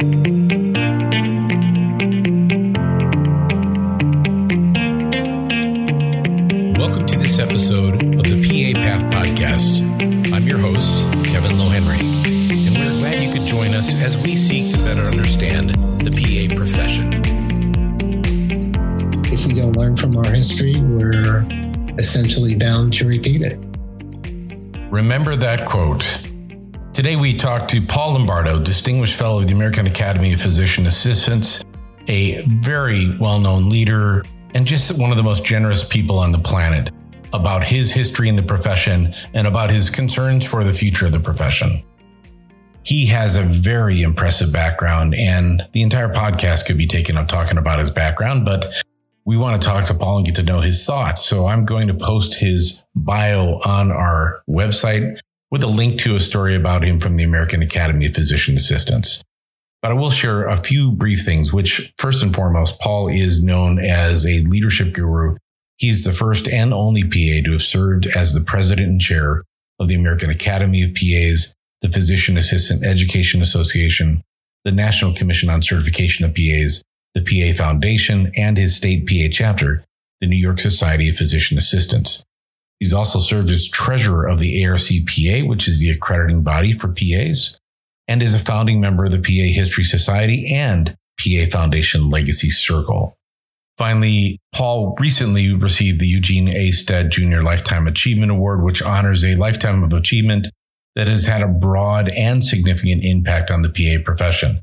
Welcome to this episode of the PA Path Podcast. I'm your host, Kevin Lohenry, and we're glad you could join us as we seek to better understand the PA profession. If we don't learn from our history, we're essentially bound to repeat it. Remember that quote. Today we talk to Paul Lombardo, Distinguished Fellow of the American Academy of Physician Assistants, a very well known leader and just one of the most generous people on the planet, about his history in the profession and about his concerns for the future of the profession. He has a very impressive background, and the entire podcast could be taken up talking about his background, but we want to talk to Paul and get to know his thoughts. So I'm going to post his bio on our website with a link to a story about him from the American Academy of Physician Assistants. But I will share a few brief things, which first and foremost, Paul is known as a leadership guru. He's the first and only PA to have served as the president and chair of the American Academy of PAs, the Physician Assistant Education Association, the National Commission on Certification of PAs, the PA Foundation, and his state PA chapter, the New York Society of Physician Assistants. He's also served as treasurer of the ARCPA, which is the accrediting body for PAs, and is a founding member of the PA History Society and PA Foundation Legacy Circle. Finally, Paul recently received the Eugene A. Stead Junior Lifetime Achievement Award, which honors a lifetime of achievement that has had a broad and significant impact on the PA profession.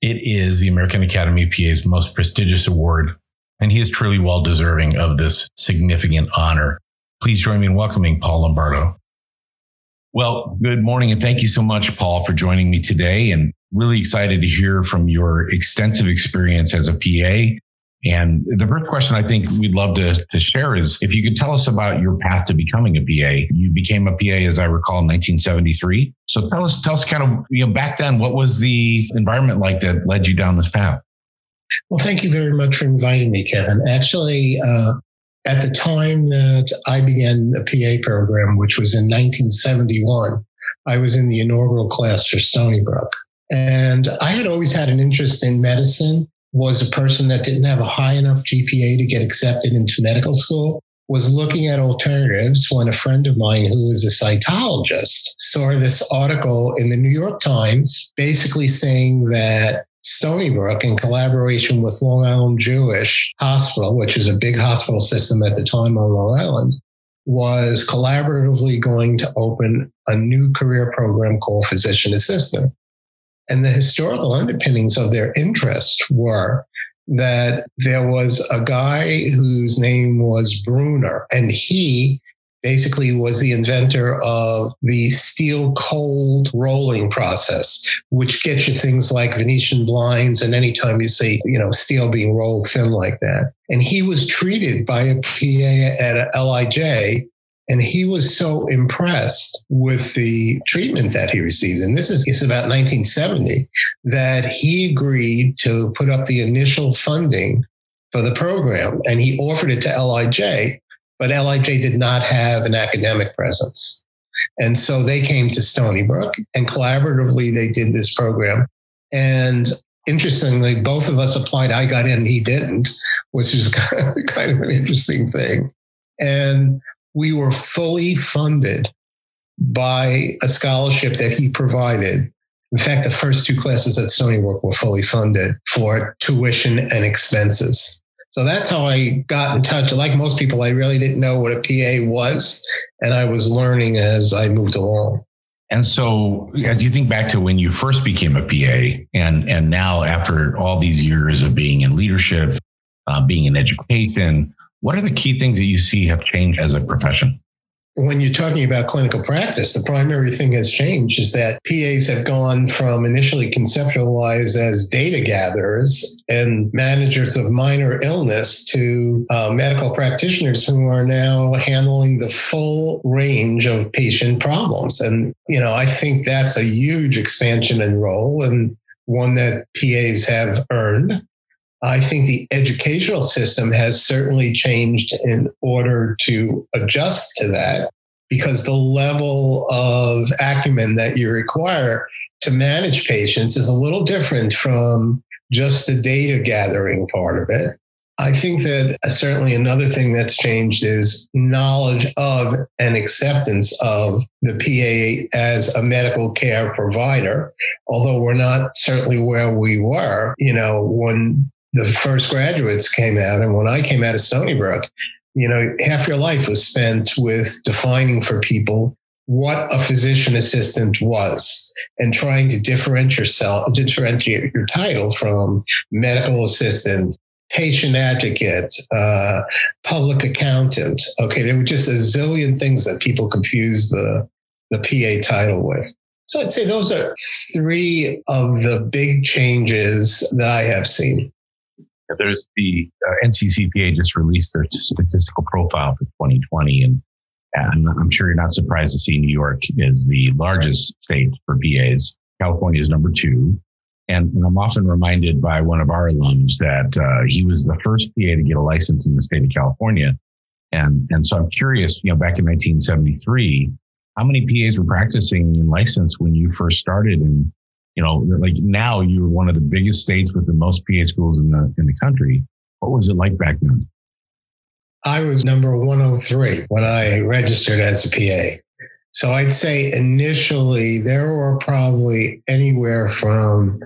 It is the American Academy of PA's most prestigious award, and he is truly well deserving of this significant honor. Please join me in welcoming Paul Lombardo. Well, good morning, and thank you so much, Paul, for joining me today. And really excited to hear from your extensive experience as a PA. And the first question I think we'd love to, to share is if you could tell us about your path to becoming a PA. You became a PA, as I recall, in 1973. So tell us, tell us kind of, you know, back then, what was the environment like that led you down this path? Well, thank you very much for inviting me, Kevin. Actually, uh, at the time that I began the PA program, which was in 1971, I was in the inaugural class for Stony Brook. And I had always had an interest in medicine, was a person that didn't have a high enough GPA to get accepted into medical school, was looking at alternatives when a friend of mine who was a cytologist saw this article in the New York Times basically saying that Stony Brook, in collaboration with Long Island Jewish Hospital, which was a big hospital system at the time on Long Island, was collaboratively going to open a new career program called Physician Assistant. And the historical underpinnings of their interest were that there was a guy whose name was Bruner, and he basically was the inventor of the steel cold rolling process, which gets you things like Venetian blinds. And anytime you see, you know, steel being rolled thin like that. And he was treated by a PA at LIJ. And he was so impressed with the treatment that he received. And this is, is about 1970 that he agreed to put up the initial funding for the program. And he offered it to LIJ but LIJ did not have an academic presence. And so they came to Stony Brook and collaboratively they did this program. And interestingly, both of us applied. I got in, he didn't, which was kind of an interesting thing. And we were fully funded by a scholarship that he provided. In fact, the first two classes at Stony Brook were fully funded for tuition and expenses. So that's how I got in touch. Like most people, I really didn't know what a PA was, and I was learning as I moved along. And so, as you think back to when you first became a PA, and and now after all these years of being in leadership, uh, being in education, what are the key things that you see have changed as a profession? When you're talking about clinical practice, the primary thing has changed is that PAs have gone from initially conceptualized as data gatherers and managers of minor illness to uh, medical practitioners who are now handling the full range of patient problems. And, you know, I think that's a huge expansion in role and one that PAs have earned. I think the educational system has certainly changed in order to adjust to that because the level of acumen that you require to manage patients is a little different from just the data gathering part of it. I think that certainly another thing that's changed is knowledge of and acceptance of the PA as a medical care provider. Although we're not certainly where we were, you know, when the first graduates came out and when I came out of Stony Brook, you know, half your life was spent with defining for people what a physician assistant was and trying to differentiate yourself, differentiate your title from medical assistant, patient advocate, uh, public accountant. Okay, there were just a zillion things that people confuse the the PA title with. So I'd say those are three of the big changes that I have seen. There's the uh, NCCPA just released their statistical profile for 2020, and and I'm sure you're not surprised to see New York is the largest state for PAs. California is number two. And, and I'm often reminded by one of our alums that uh, he was the first PA to get a license in the state of California. And, and so I'm curious, you know, back in 1973, how many PAs were practicing in license when you first started? And, you know, like now you're one of the biggest states with the most PA schools in the, in the country. What was it like back then? I was number 103 when I registered as a PA. So I'd say initially there were probably anywhere from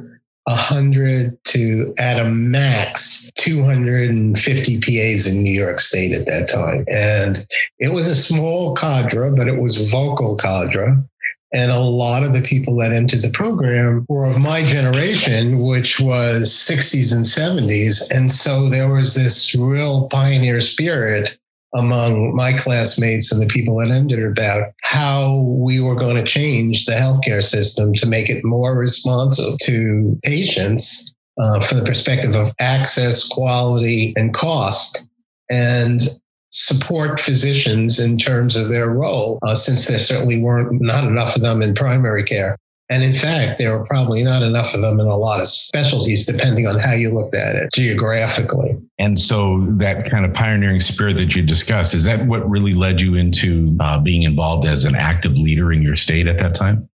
100 to at a max 250 PAs in New York State at that time. And it was a small cadre, but it was vocal cadre. And a lot of the people that entered the program were of my generation, which was 60s and 70s. And so there was this real pioneer spirit among my classmates and the people that entered about how we were going to change the healthcare system to make it more responsive to patients uh, from the perspective of access, quality, and cost. And support physicians in terms of their role, uh, since there certainly weren't not enough of them in primary care. And in fact, there were probably not enough of them in a lot of specialties, depending on how you looked at it geographically. And so, that kind of pioneering spirit that you discussed, is that what really led you into uh, being involved as an active leader in your state at that time?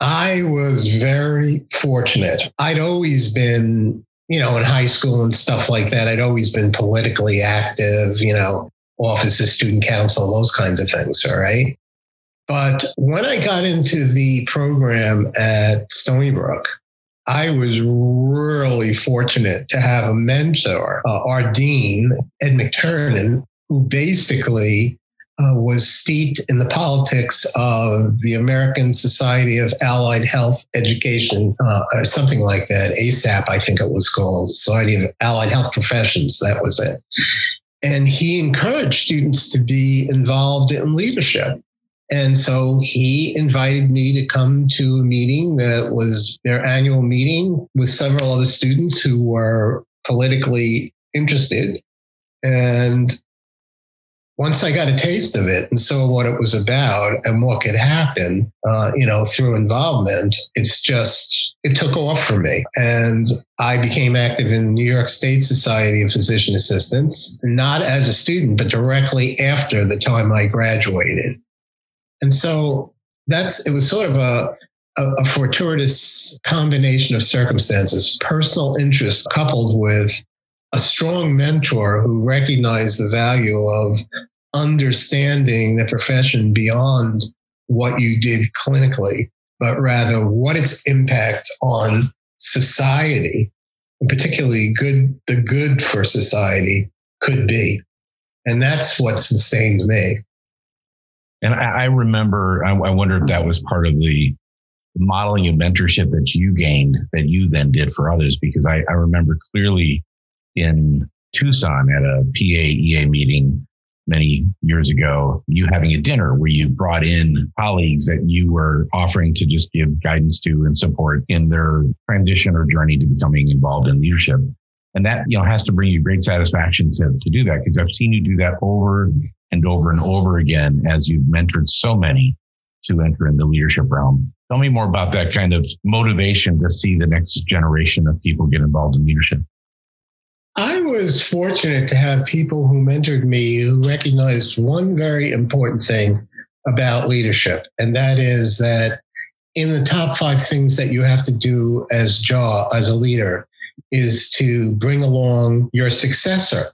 I was very fortunate. I'd always been, you know, in high school and stuff like that, I'd always been politically active, you know, office of student council, those kinds of things. All right. But when I got into the program at Stony Brook, I was really fortunate to have a mentor, uh, our dean, Ed McTernan, who basically uh, was steeped in the politics of the American Society of Allied Health Education, uh, or something like that. ASAP, I think it was called, Society of Allied Health Professions. That was it. And he encouraged students to be involved in leadership. And so he invited me to come to a meeting that was their annual meeting with several other students who were politically interested. And once I got a taste of it and saw what it was about and what could happen, uh, you know, through involvement, it's just, it took off for me. And I became active in the New York State Society of Physician Assistants, not as a student, but directly after the time I graduated. And so that's, it was sort of a, a, fortuitous combination of circumstances, personal interest coupled with a strong mentor who recognized the value of understanding the profession beyond what you did clinically, but rather what its impact on society, and particularly good, the good for society could be. And that's what sustained me. And I, remember, I, I wonder if that was part of the modeling of mentorship that you gained that you then did for others, because I, I remember clearly in Tucson at a PAEA meeting many years ago, you having a dinner where you brought in colleagues that you were offering to just give guidance to and support in their transition or journey to becoming involved in leadership. And that, you know, has to bring you great satisfaction to, to do that because I've seen you do that over and over and over again as you've mentored so many to enter in the leadership realm. Tell me more about that kind of motivation to see the next generation of people get involved in leadership. I was fortunate to have people who mentored me who recognized one very important thing about leadership, and that is that in the top five things that you have to do as jaw as a leader is to bring along your successor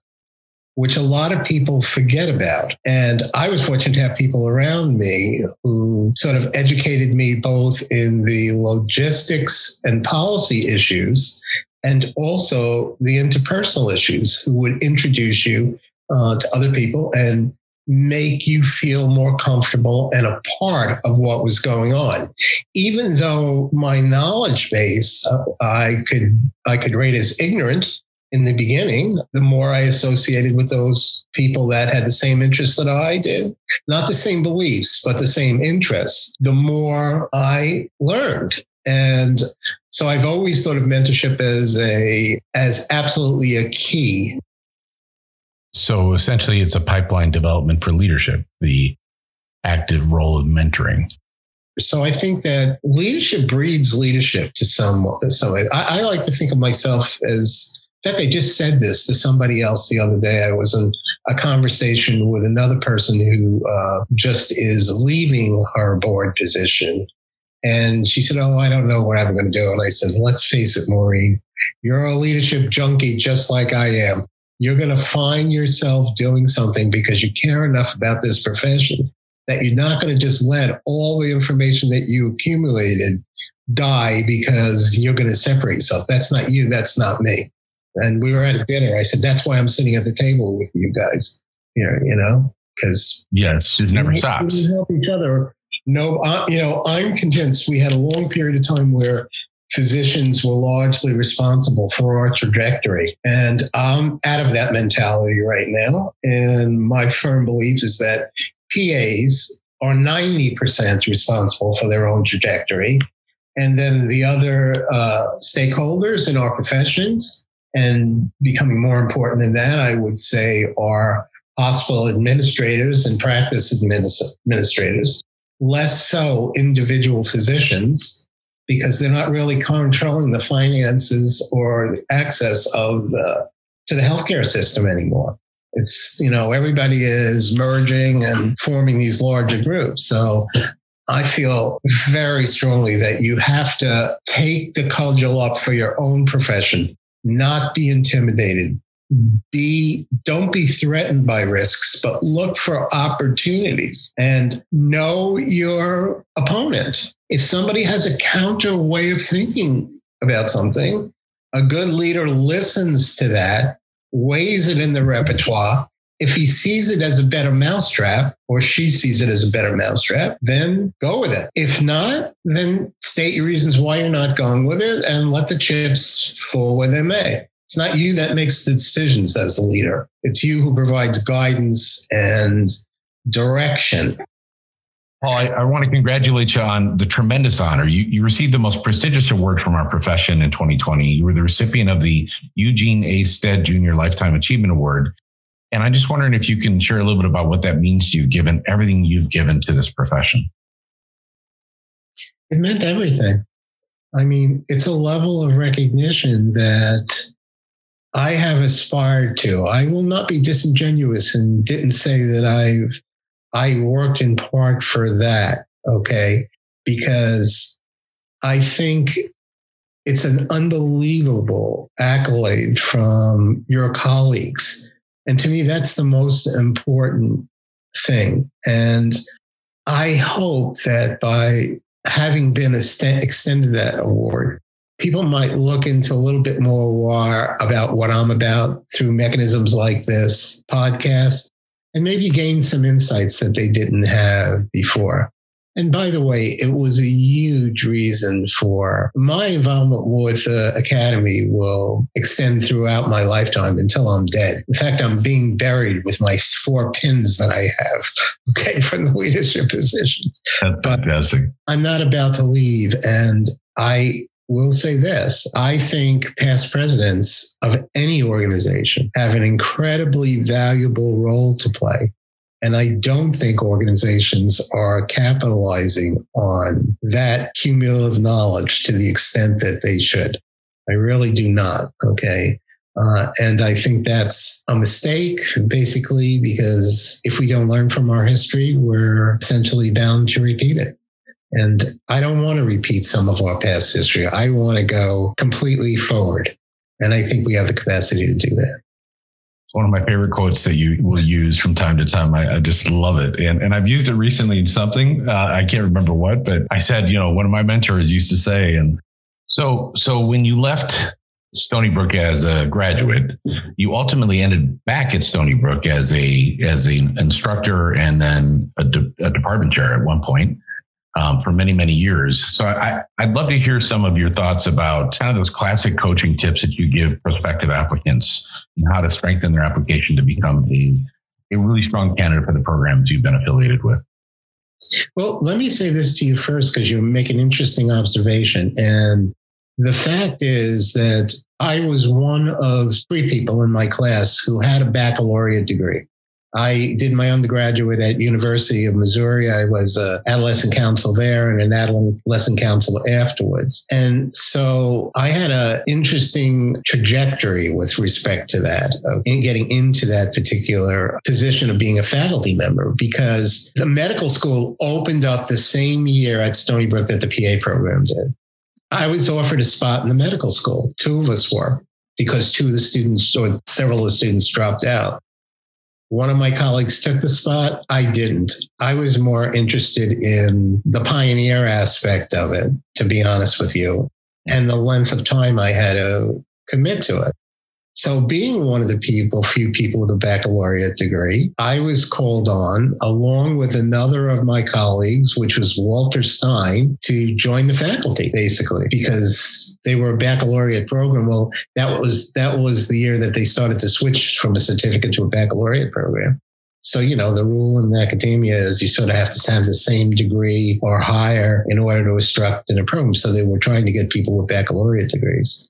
which a lot of people forget about. And I was fortunate to have people around me who sort of educated me both in the logistics and policy issues and also the interpersonal issues who would introduce you uh, to other people and make you feel more comfortable and a part of what was going on even though my knowledge base uh, i could i could rate as ignorant in the beginning, the more I associated with those people that had the same interests that I did, not the same beliefs, but the same interests, the more I learned. And so I've always thought of mentorship as a as absolutely a key. So essentially it's a pipeline development for leadership, the active role of mentoring. So I think that leadership breeds leadership to some, some I, I like to think of myself as in fact, I just said this to somebody else the other day. I was in a conversation with another person who uh, just is leaving her board position. And she said, Oh, I don't know what I'm going to do. And I said, Let's face it, Maureen, you're a leadership junkie just like I am. You're going to find yourself doing something because you care enough about this profession that you're not going to just let all the information that you accumulated die because you're going to separate yourself. That's not you. That's not me. And we were at a dinner. I said, that's why I'm sitting at the table with you guys here, you know, because yes, it never stops. We help each other. No, I, you know, I'm convinced we had a long period of time where physicians were largely responsible for our trajectory. And I'm out of that mentality right now. And my firm belief is that PAs are 90% responsible for their own trajectory. And then the other uh, stakeholders in our professions and becoming more important than that, I would say, are hospital administrators and practice administrators, less so individual physicians, because they're not really controlling the finances or the access of the, to the healthcare system anymore. It's, you know, everybody is merging and forming these larger groups. So I feel very strongly that you have to take the cudgel up for your own profession not be intimidated be don't be threatened by risks but look for opportunities and know your opponent if somebody has a counter way of thinking about something a good leader listens to that weighs it in the repertoire if he sees it as a better mousetrap or she sees it as a better mousetrap, then go with it. If not, then state your reasons why you're not going with it and let the chips fall where they may. It's not you that makes the decisions as the leader. It's you who provides guidance and direction. Paul, I, I, want to congratulate you on the tremendous honor. You, you received the most prestigious award from our profession in 2020. You were the recipient of the Eugene A. Stead Jr. Lifetime Achievement Award. And I'm just wondering if you can share a little bit about what that means to you, given everything you've given to this profession. It meant everything. I mean, it's a level of recognition that I have aspired to. I will not be disingenuous and didn't say that I've I worked in part for that, okay? Because I think it's an unbelievable accolade from your colleagues and to me, that's the most important thing. And I hope that by having been extended that award, people might look into a little bit more war about what I'm about through mechanisms like this podcast and maybe gain some insights that they didn't have before. And by the way, it was a huge reason for my involvement with the Academy will extend throughout my lifetime until I'm dead. In fact, I'm being buried with my four pins that I have, okay, from the leadership positions. But I'm not about to leave. And I will say this I think past presidents of any organization have an incredibly valuable role to play and I don't think organizations are capitalizing on that cumulative knowledge to the extent that they should. I really do not. Okay. Uh, and I think that's a mistake, basically, because if we don't learn from our history, we're essentially bound to repeat it. And I don't want to repeat some of our past history. I want to go completely forward. And I think we have the capacity to do that. One of my favorite quotes that you will use from time to time. I, I just love it. And, and I've used it recently in something. Uh, I can't remember what, but I said, you know, one of my mentors used to say, and so, so when you left Stony Brook as a graduate, you ultimately ended back at Stony Brook as a as an instructor and then a, de- a department chair at one point um, for many many years. So I, I'd love to hear some of your thoughts about kind of those classic coaching tips that you give prospective applicants and how to strengthen their application to become a a really strong candidate for the programs you've been affiliated with. Well, let me say this to you first because you make an interesting observation. And the fact is that I was one of three people in my class who had a baccalaureate degree. I did my undergraduate at University of Missouri. I was a adolescent counsel there and an adolescent counsel afterwards. And so I had an interesting trajectory with respect to that, in getting into that particular position of being a faculty member, because the medical school opened up the same year at Stony Brook that the PA program did. I was offered a spot in the medical school. Two of us were because two of the students or several of the students dropped out. One of my colleagues took the spot. I didn't. I was more interested in the pioneer aspect of it, to be honest with you, and the length of time I had to commit to it. So, being one of the people, few people with a baccalaureate degree, I was called on along with another of my colleagues, which was Walter Stein, to join the faculty, basically, because they were a baccalaureate program. Well, that was that was the year that they started to switch from a certificate to a baccalaureate program. So, you know, the rule in academia is you sort of have to have the same degree or higher in order to instruct in a program. So they were trying to get people with baccalaureate degrees.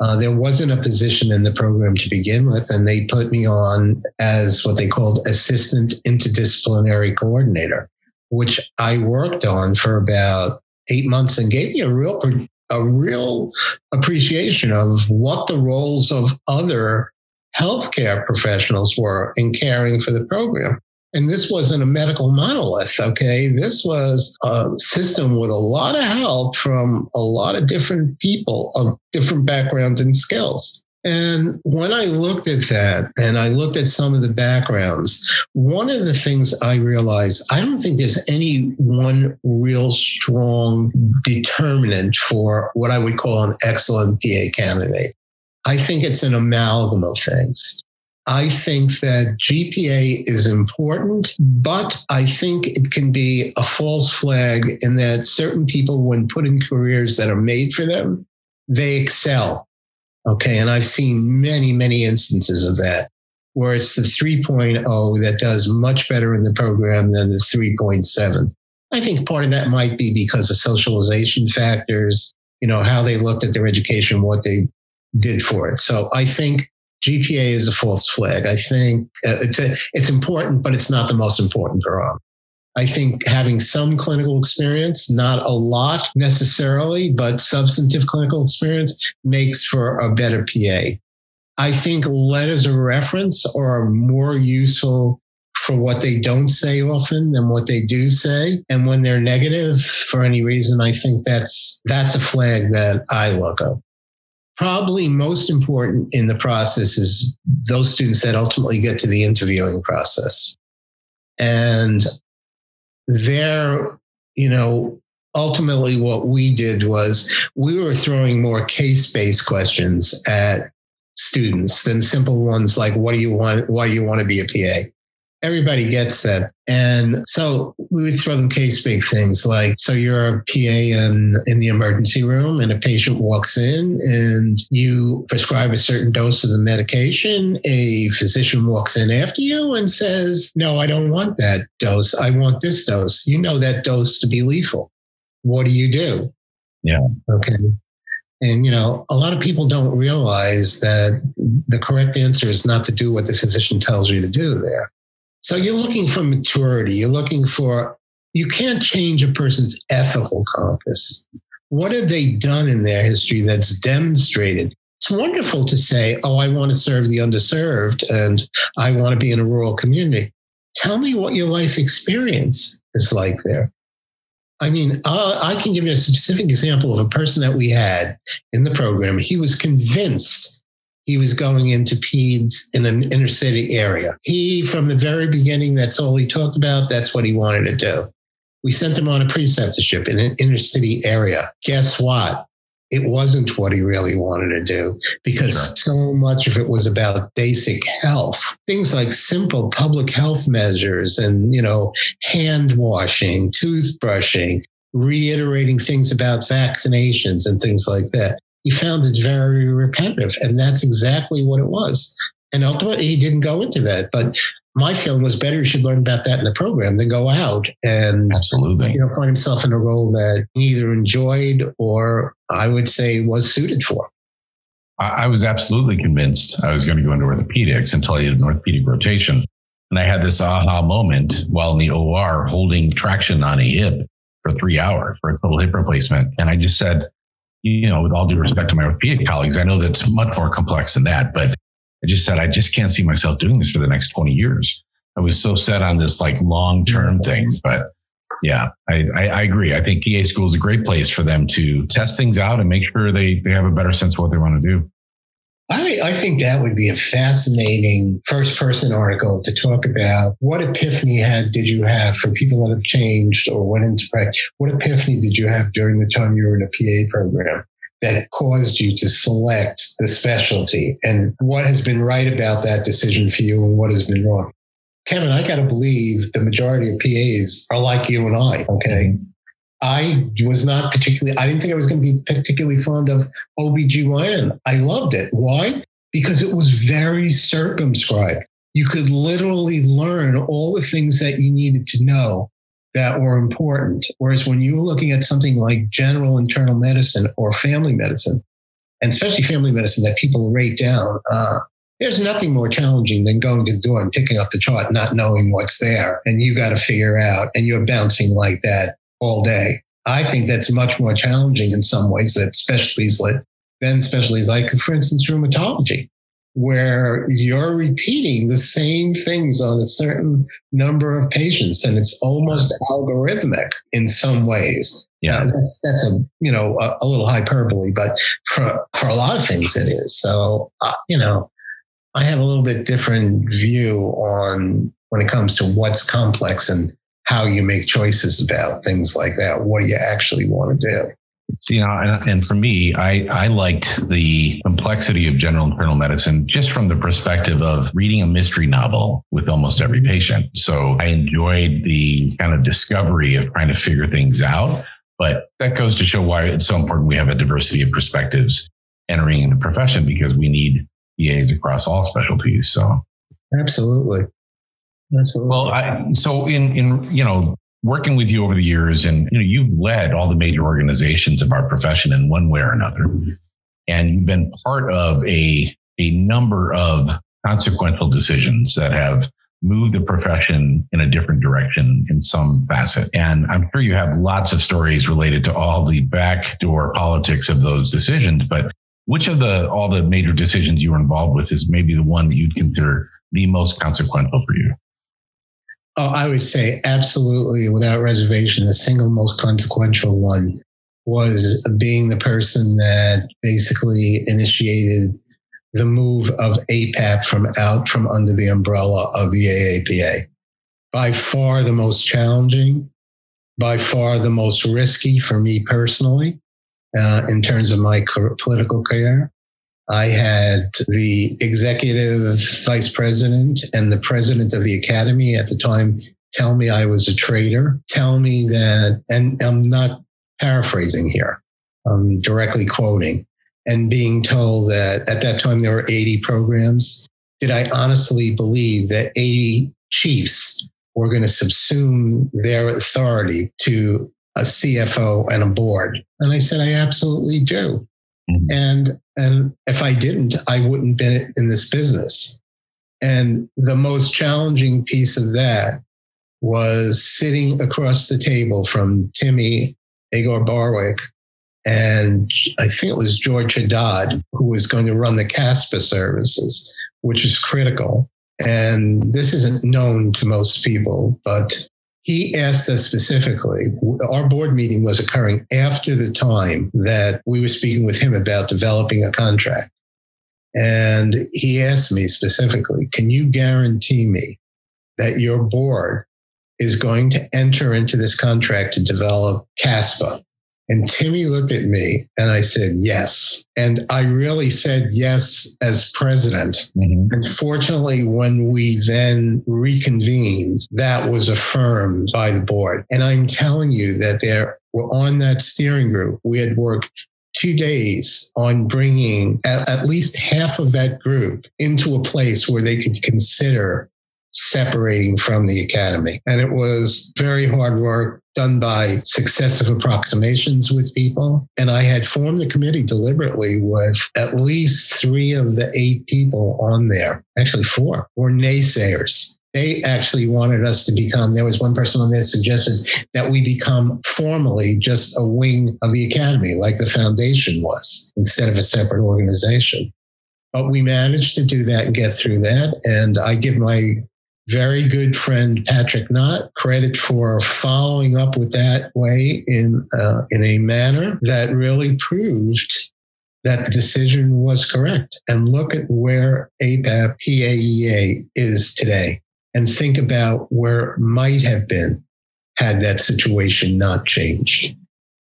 Uh, there wasn't a position in the program to begin with, and they put me on as what they called assistant interdisciplinary coordinator, which I worked on for about eight months and gave me a real a real appreciation of what the roles of other healthcare professionals were in caring for the program. And this wasn't a medical monolith, okay? This was a system with a lot of help from a lot of different people of different backgrounds and skills. And when I looked at that and I looked at some of the backgrounds, one of the things I realized, I don't think there's any one real strong determinant for what I would call an excellent PA candidate. I think it's an amalgam of things. I think that GPA is important, but I think it can be a false flag in that certain people, when put in careers that are made for them, they excel. Okay. And I've seen many, many instances of that where it's the 3.0 that does much better in the program than the 3.7. I think part of that might be because of socialization factors, you know, how they looked at their education, what they did for it. So I think GPA is a false flag. I think uh, it's, a, it's important, but it's not the most important all. I think having some clinical experience, not a lot necessarily, but substantive clinical experience makes for a better PA. I think letters of reference are more useful for what they don't say often than what they do say. And when they're negative for any reason, I think that's that's a flag that I look up probably most important in the process is those students that ultimately get to the interviewing process. And there, you know, ultimately what we did was we were throwing more case-based questions at students than simple ones like what do you want why do you want to be a PA? Everybody gets that. And so we would throw them case big things like, so you're a PA in, in the emergency room and a patient walks in and you prescribe a certain dose of the medication. A physician walks in after you and says, no, I don't want that dose. I want this dose. You know that dose to be lethal. What do you do? Yeah. Okay. And, you know, a lot of people don't realize that the correct answer is not to do what the physician tells you to do there. So you're looking for maturity. You're looking for, you can't change a person's ethical compass. What have they done in their history that's demonstrated? It's wonderful to say, oh, I want to serve the underserved and I want to be in a rural community. Tell me what your life experience is like there. I mean, uh, I can give you a specific example of a person that we had in the program. He was convinced he was going into peds in an inner city area. He, from the very beginning, that's all he talked about. That's what he wanted to do. We sent him on a preceptorship in an inner city area. Guess what? It wasn't what he really wanted to do because sure. so much of it was about basic health. Things like simple public health measures and, you know, hand washing, toothbrushing, reiterating things about vaccinations and things like that. He found it very repetitive. And that's exactly what it was. And ultimately, he didn't go into that. But my feeling was better he should learn about that in the program than go out and absolutely you know find himself in a role that he either enjoyed or I would say was suited for. I, was absolutely convinced I was going to go into orthopedics until I did an orthopedic rotation. And I had this aha moment while in the OR holding traction on a hip for three hours for a total hip replacement. And I just said, you know, with all due respect to my orthopedic colleagues, I know that's much more complex than that, but I just said, I just can't see myself doing this for the next 20 years. I was so set on this like long term mm-hmm. thing. But yeah, I, I, I, agree. I think PA school is a great place for them to test things out and make sure they, they have a better sense of what they want to do. I, I think that would be a fascinating first person article to talk about what epiphany had did you have for people that have changed or went into practice? What epiphany did you have during the time you were in a PA program? that caused you to select the specialty and what has been right about that decision for you and what has been wrong. Kevin, I got to believe the majority of PAs are like you and I. Okay. I was not particularly, I didn't think I was going to be particularly fond of OBGYN. I loved it. Why? Because it was very circumscribed. You could literally learn all the things that you needed to know that were important. Whereas when you were looking at something like general internal medicine or family medicine, and especially family medicine that people rate down, uh, there's nothing more challenging than going to the door and picking up the chart, not knowing what's there, and you got to figure out, and you're bouncing like that all day. I think that's much more challenging in some ways that specialties like than specialties like, for instance, rheumatology where you're repeating the same things on a certain number of patients and it's almost algorithmic in some ways. Yeah. That's that's a you know a, a, little hyperbole but for for a lot of things it is. So uh, you know i have a little bit different view on when it comes to what's complex and how you make choices about things like that what do you actually want to do you know, and, and, for me, I, I liked the complexity of general internal medicine just from the perspective of reading a mystery novel with almost every patient. So I enjoyed the kind of discovery of trying to figure things out. But that goes to show why it's so important we have a diversity of perspectives entering the profession because we need PAs across all specialties. So absolutely. Absolutely. Well, I, so in in you know working with you over the years and you know you've led all the major organizations of our profession in one way or another. And you've been part of a a number of consequential decisions that have moved the profession in a different direction in some facet. And i'm sure you have lots of stories related to all the backdoor politics of those decisions but which of the all the major decisions you were involved with is maybe the one that you'd consider the most consequential for you Oh, I would say absolutely without reservation. The single most consequential one was being the person that basically initiated the move of APAP from out from under the umbrella of the AAPA. By far the most challenging, by far the most risky for me personally, uh, in terms of my political career. I had the executive vice president and the president of the academy at the time tell me I was a traitor, tell me that, and I'm not paraphrasing here, I'm directly quoting, and being told that at that time there were 80 programs. Did I honestly believe that 80 chiefs were going to subsume their authority to a CFO and a board? And I said, I absolutely do. Mm-hmm. And and if I didn't, I wouldn't been in this business. And the most challenging piece of that was sitting across the table from Timi Agar Barwick and I think it was George Haddad who was going to run the CASPA services, which is critical. And this isn't known to most people, but he asked us specifically, our board meeting was occurring after the time that we were speaking with him about developing a contract. And he asked me specifically, can you guarantee me that your board is going to enter into this contract to develop CASPA? And Timi looked at me and I said, yes. And I really said yes as president. Mm-hmm. And fortunately, when we then reconvened, that was affirmed by the board. And I'm telling you that there were on that steering group, we had worked two days on bringing at, at, least half of that group into a place where they could consider separating from the academy. And it was very hard work done by successive approximations with people. And I had formed the committee deliberately with at least three of the eight people on there, actually four, were naysayers. They actually wanted us to become, there was one person on there suggested that we become formally just a wing of the academy, like the foundation was, instead of a separate organization. But we managed to do that and get through that. And I give my very good friend Patrick Knott credit for following up with that way in uh, in a manner that really proved that the decision was correct. And look at where APAP PAEA is today, and think about where it might have been had that situation not changed.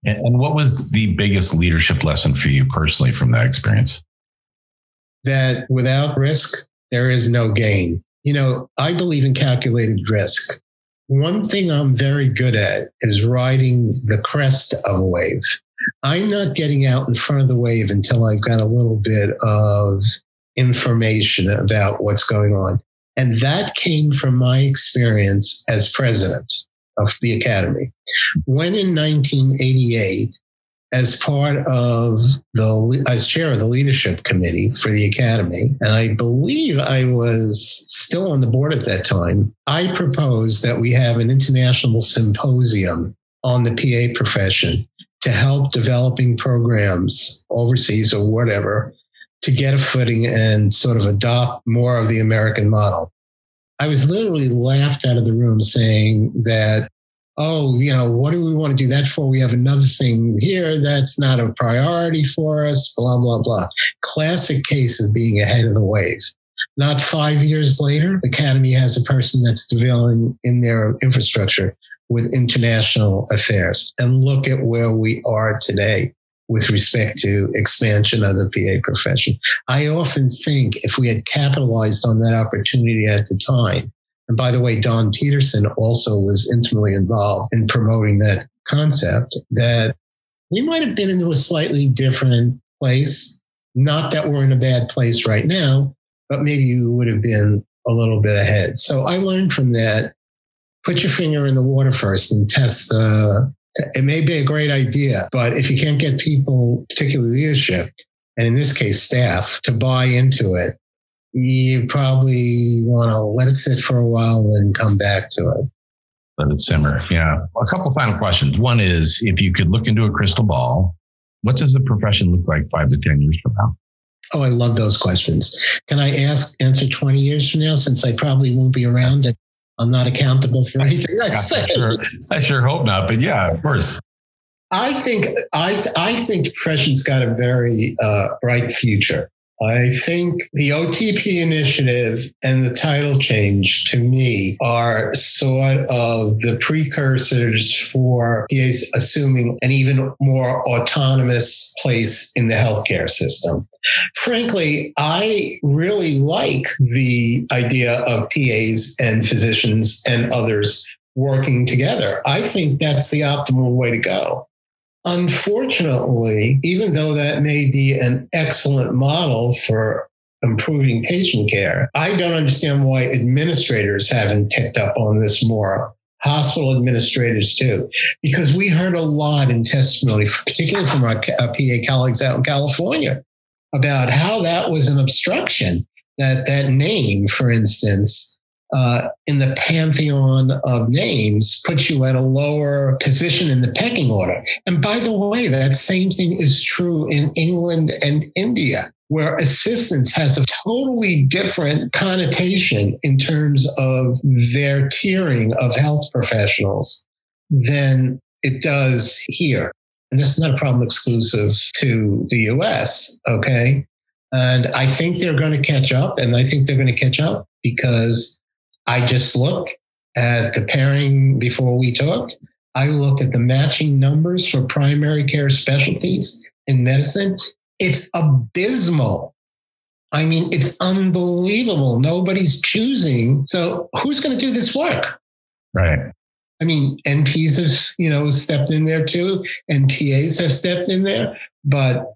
And what was the biggest leadership lesson for you personally from that experience? That without risk, there is no gain you know, I believe in calculated risk. One thing I'm very good at is riding the crest of a wave. I'm not getting out in front of the wave until I've got a little bit of information about what's going on. And that came from my experience as president of the Academy. When in 1988, as part of the as chair of the leadership committee for the academy. And i believe i was still on the board at that time. I proposed that we have an international symposium on the pa profession to help developing programs overseas or whatever to get a footing and sort of adopt more of the american model. I was literally laughed out of the room saying that oh, you know, what do we want to do that for? We have another thing here that's not a priority for us, blah, blah, blah. Classic case of being ahead of the wave. Not five years later, the Academy has a person that's developing in their infrastructure with international affairs. And look at where we are today with respect to expansion of the PA profession. I often think if we had capitalized on that opportunity at the time, and by the way, Don Pedersen also was intimately involved in promoting that concept that we might have been into a slightly different place. Not that we're in a bad place right now, but maybe you would have been a little bit ahead. So I learned from that. Put your finger in the water first and test the. It may be a great idea, but if you can't get people, particularly leadership, and in this case staff, to buy into it, you probably want to let it sit for a while and then come back to it. Let it simmer. Yeah. A couple final questions. One is if you could look into a crystal ball, what does the profession look like five to 10 years from now? Oh, I love those questions. Can I ask, answer 20 years from now since I probably won't be around and I'm not accountable for anything I say? I sure, I sure hope not, but yeah, of course. I think I I think profession's got a very uh, bright future. I think the OTP initiative and the title change to me are sort of the precursors for PAs assuming an even more autonomous place in the healthcare system. Frankly, I really like the idea of PAs and physicians and others working together. I think that's the optimal way to go. Unfortunately, even though that may be an excellent model for improving patient care, I don't understand why administrators haven't picked up on this more. Hospital administrators too, because we heard a lot in testimony, particularly from our PA colleagues out in California, about how that was an obstruction. That that name, for instance, uh, in the pantheon of names puts you at a lower position in the pecking order. And by the way, that same thing is true in England and India. where assistance has a totally different connotation in terms of their tiering of health professionals than it does here. And this is not a problem exclusive to the US, okay? And I think they're going to catch up, and I think they're going to catch up because I just look at the pairing before we talked. I look at the matching numbers for primary care specialties in medicine. It's abysmal. I mean, it's unbelievable. Nobody's choosing. So who's going to do this work? Right. I mean, NPs have, you know, stepped in there too, and PAs have stepped in there, but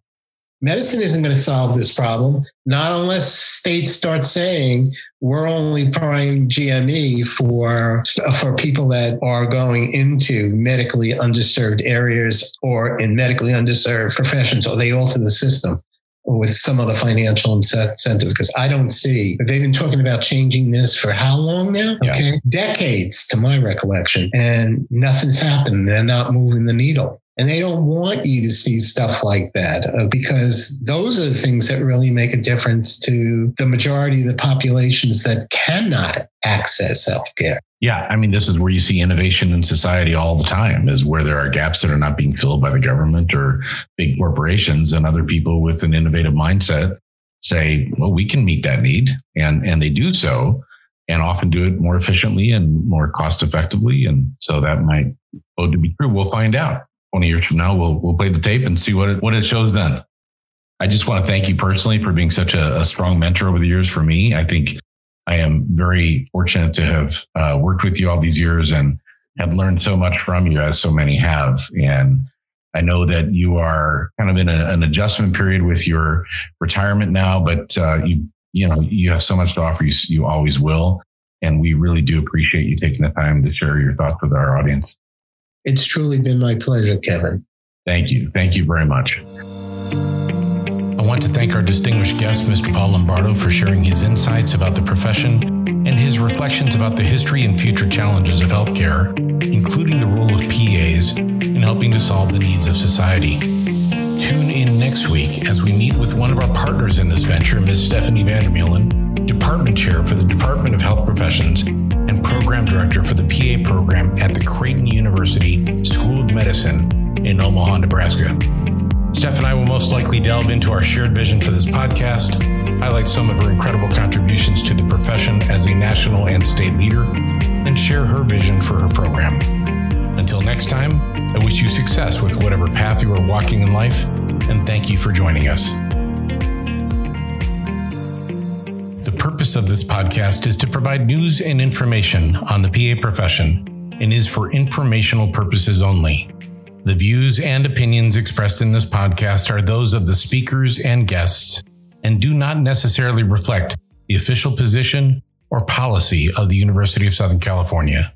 medicine isn't going to solve this problem, not unless states start saying we're only prime GME for, for people that are going into medically underserved areas or in medically underserved professions, or they alter the system with some of the financial incentive because I don't see they've been talking about changing this for how long now? Okay. Yeah. Decades to my recollection. And nothing's happened. They're not moving the needle. And they don't want you to see stuff like that uh, because those are the things that really make a difference to the majority of the populations that cannot access healthcare. Yeah, I mean, this is where you see innovation in society all the time, is where there are gaps that are not being filled by the government or big corporations, and other people with an innovative mindset say, "Well, we can meet that need," and and they do so, and often do it more efficiently and more cost effectively, and so that might bode to be true. We'll find out. Twenty years from now, we'll we'll play the tape and see what it what it shows then. I just want to thank you personally for being such a, a strong mentor over the years for me. I think I am very fortunate to have uh, worked with you all these years and have learned so much from you, as so many have. And I know that you are kind of in a, an adjustment period with your retirement now, but uh, you you know you have so much to offer. You you always will, and we really do appreciate you taking the time to share your thoughts with our audience. It's truly been my pleasure, Kevin. Thank you. Thank you very much. I want to thank our distinguished guest, Mr. Paul Lombardo, for sharing his insights about the profession and his reflections about the history and future challenges of healthcare, including the role of PAs in helping to solve the needs of society. Tune in next week as we meet with one of our partners in this venture, Ms. Stephanie Vandermeulen, Department Chair for the Department of Health Professions and Program Director for the PA program at the Creighton University School of Medicine in Omaha, Nebraska. Steph and I will most likely delve into our shared vision for this podcast, highlight some of her incredible contributions to the profession as a national and state leader, and share her vision for her program. Until next time, I wish you success with whatever path you are walking in life, and thank you for joining us. Purpose of this podcast is to provide news and information on the PA profession and is for informational purposes only. The views and opinions expressed in this podcast are those of the speakers and guests and do not necessarily reflect the official position or policy of the University of Southern California.